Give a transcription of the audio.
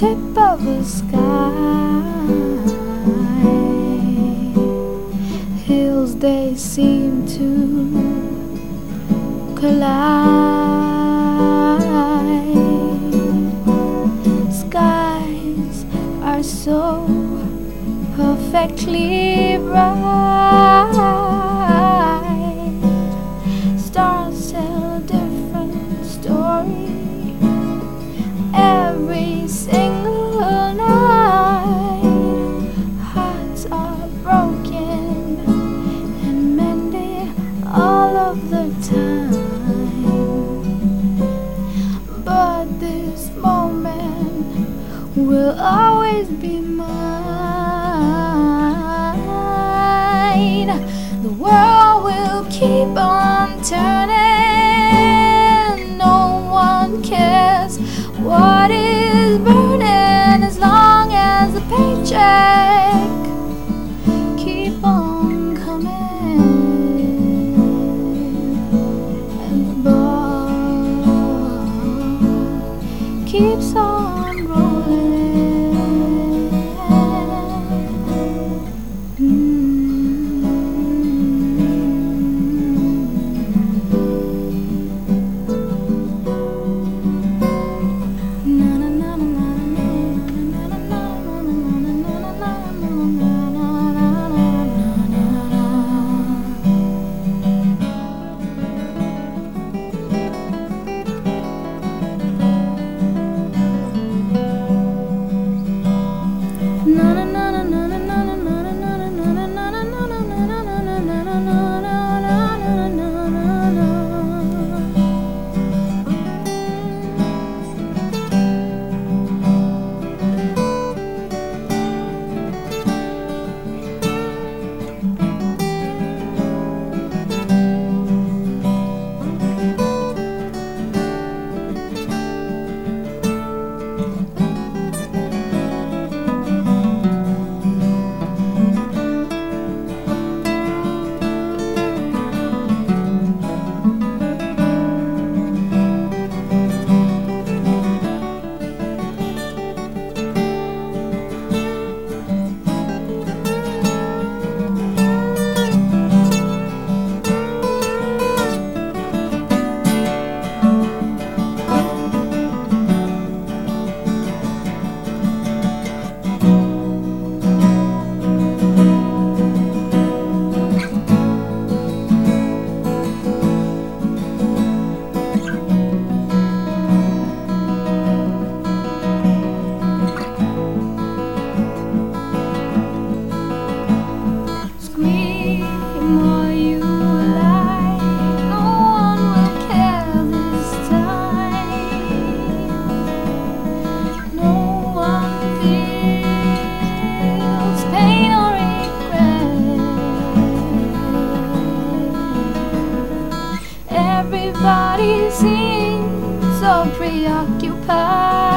tip of the sky. Hills they seem to collide. Skies are so perfectly bright. Always be mine. The world will keep on turning. No one cares what is burning as long as the paycheck keep on coming and the ball keeps on preoccupied